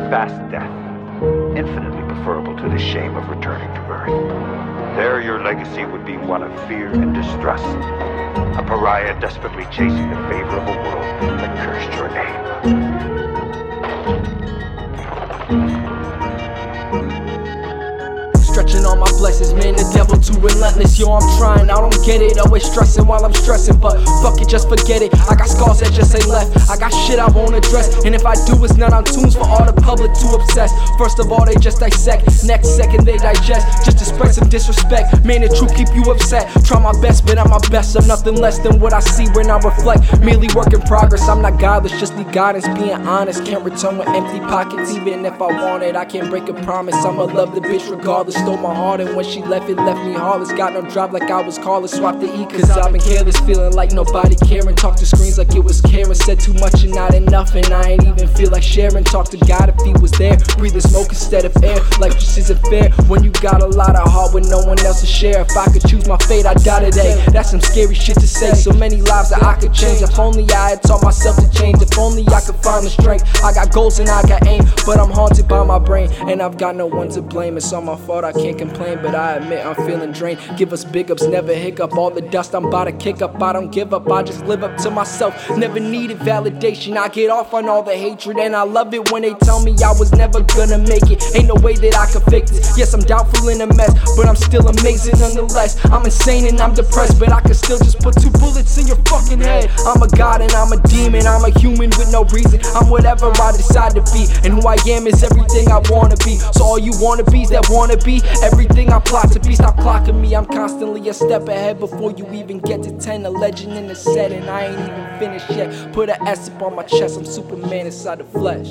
last death, infinitely preferable to the shame of returning to Earth. There, your legacy would be one of fear and distrust, a pariah desperately chasing the favor of a world that cursed your name. Stretching all my blessings, man, the devil too relentless. Yo, I'm trying, I don't get it. Always stressing while I'm stressing, but fuck it, just forget it. I got scars that just ain't left. I got shit I won't address, and if I do, it's not on tunes for all the public to obsess. First of all, they just dissect. Next second, they digest. Just to spread some disrespect. Man, the truth keep you upset. Try my best, but I'm my best. I'm nothing less than what I see when I reflect. Merely work in progress. I'm not godless, just need guidance. Being honest, can't return with empty pockets. Even if I want it, I can't break a promise. I'ma love the bitch regardless stole my heart, and when she left, it left me heartless. Got no drive like I was carless. Swap the E, cause I've been careless. Feeling like nobody caring. Talk to screens like it was caring. Said too much and not enough, and I ain't even feel like sharing. Talk to God if He was there. Breathing smoke instead of air. Life just isn't fair when you got a lot of heart with no one else to share. If I could choose my fate, I'd die today. That's some scary shit to say. So many lives that I could change. If only I had taught myself to change. If only find the strength. I got goals and I got aim, but I'm haunted by my brain, and I've got no one to blame. It's all my fault. I can't complain, but I admit I'm feeling drained. Give us big ups, never hiccup. All the dust I'm about to kick up. I don't give up, I just live up to myself. Never needed validation. I get off on all the hatred, and I love it when they tell me I was never gonna make it. Ain't no way that I could fake this. Yes, I'm doubtful in a mess, but I'm still amazing nonetheless. I'm insane and I'm depressed, but I can still just put two bullets in your fucking head. I'm a god and I'm a demon. I'm a human with no reason. I'm whatever I decide to be, and who I am is everything I wanna be. So all you wanna wannabes that wanna be everything I plot to be, stop clocking me. I'm constantly a step ahead before you even get to 10. A legend in the setting, I ain't even finished yet. Put an S up on my chest, I'm Superman inside the flesh.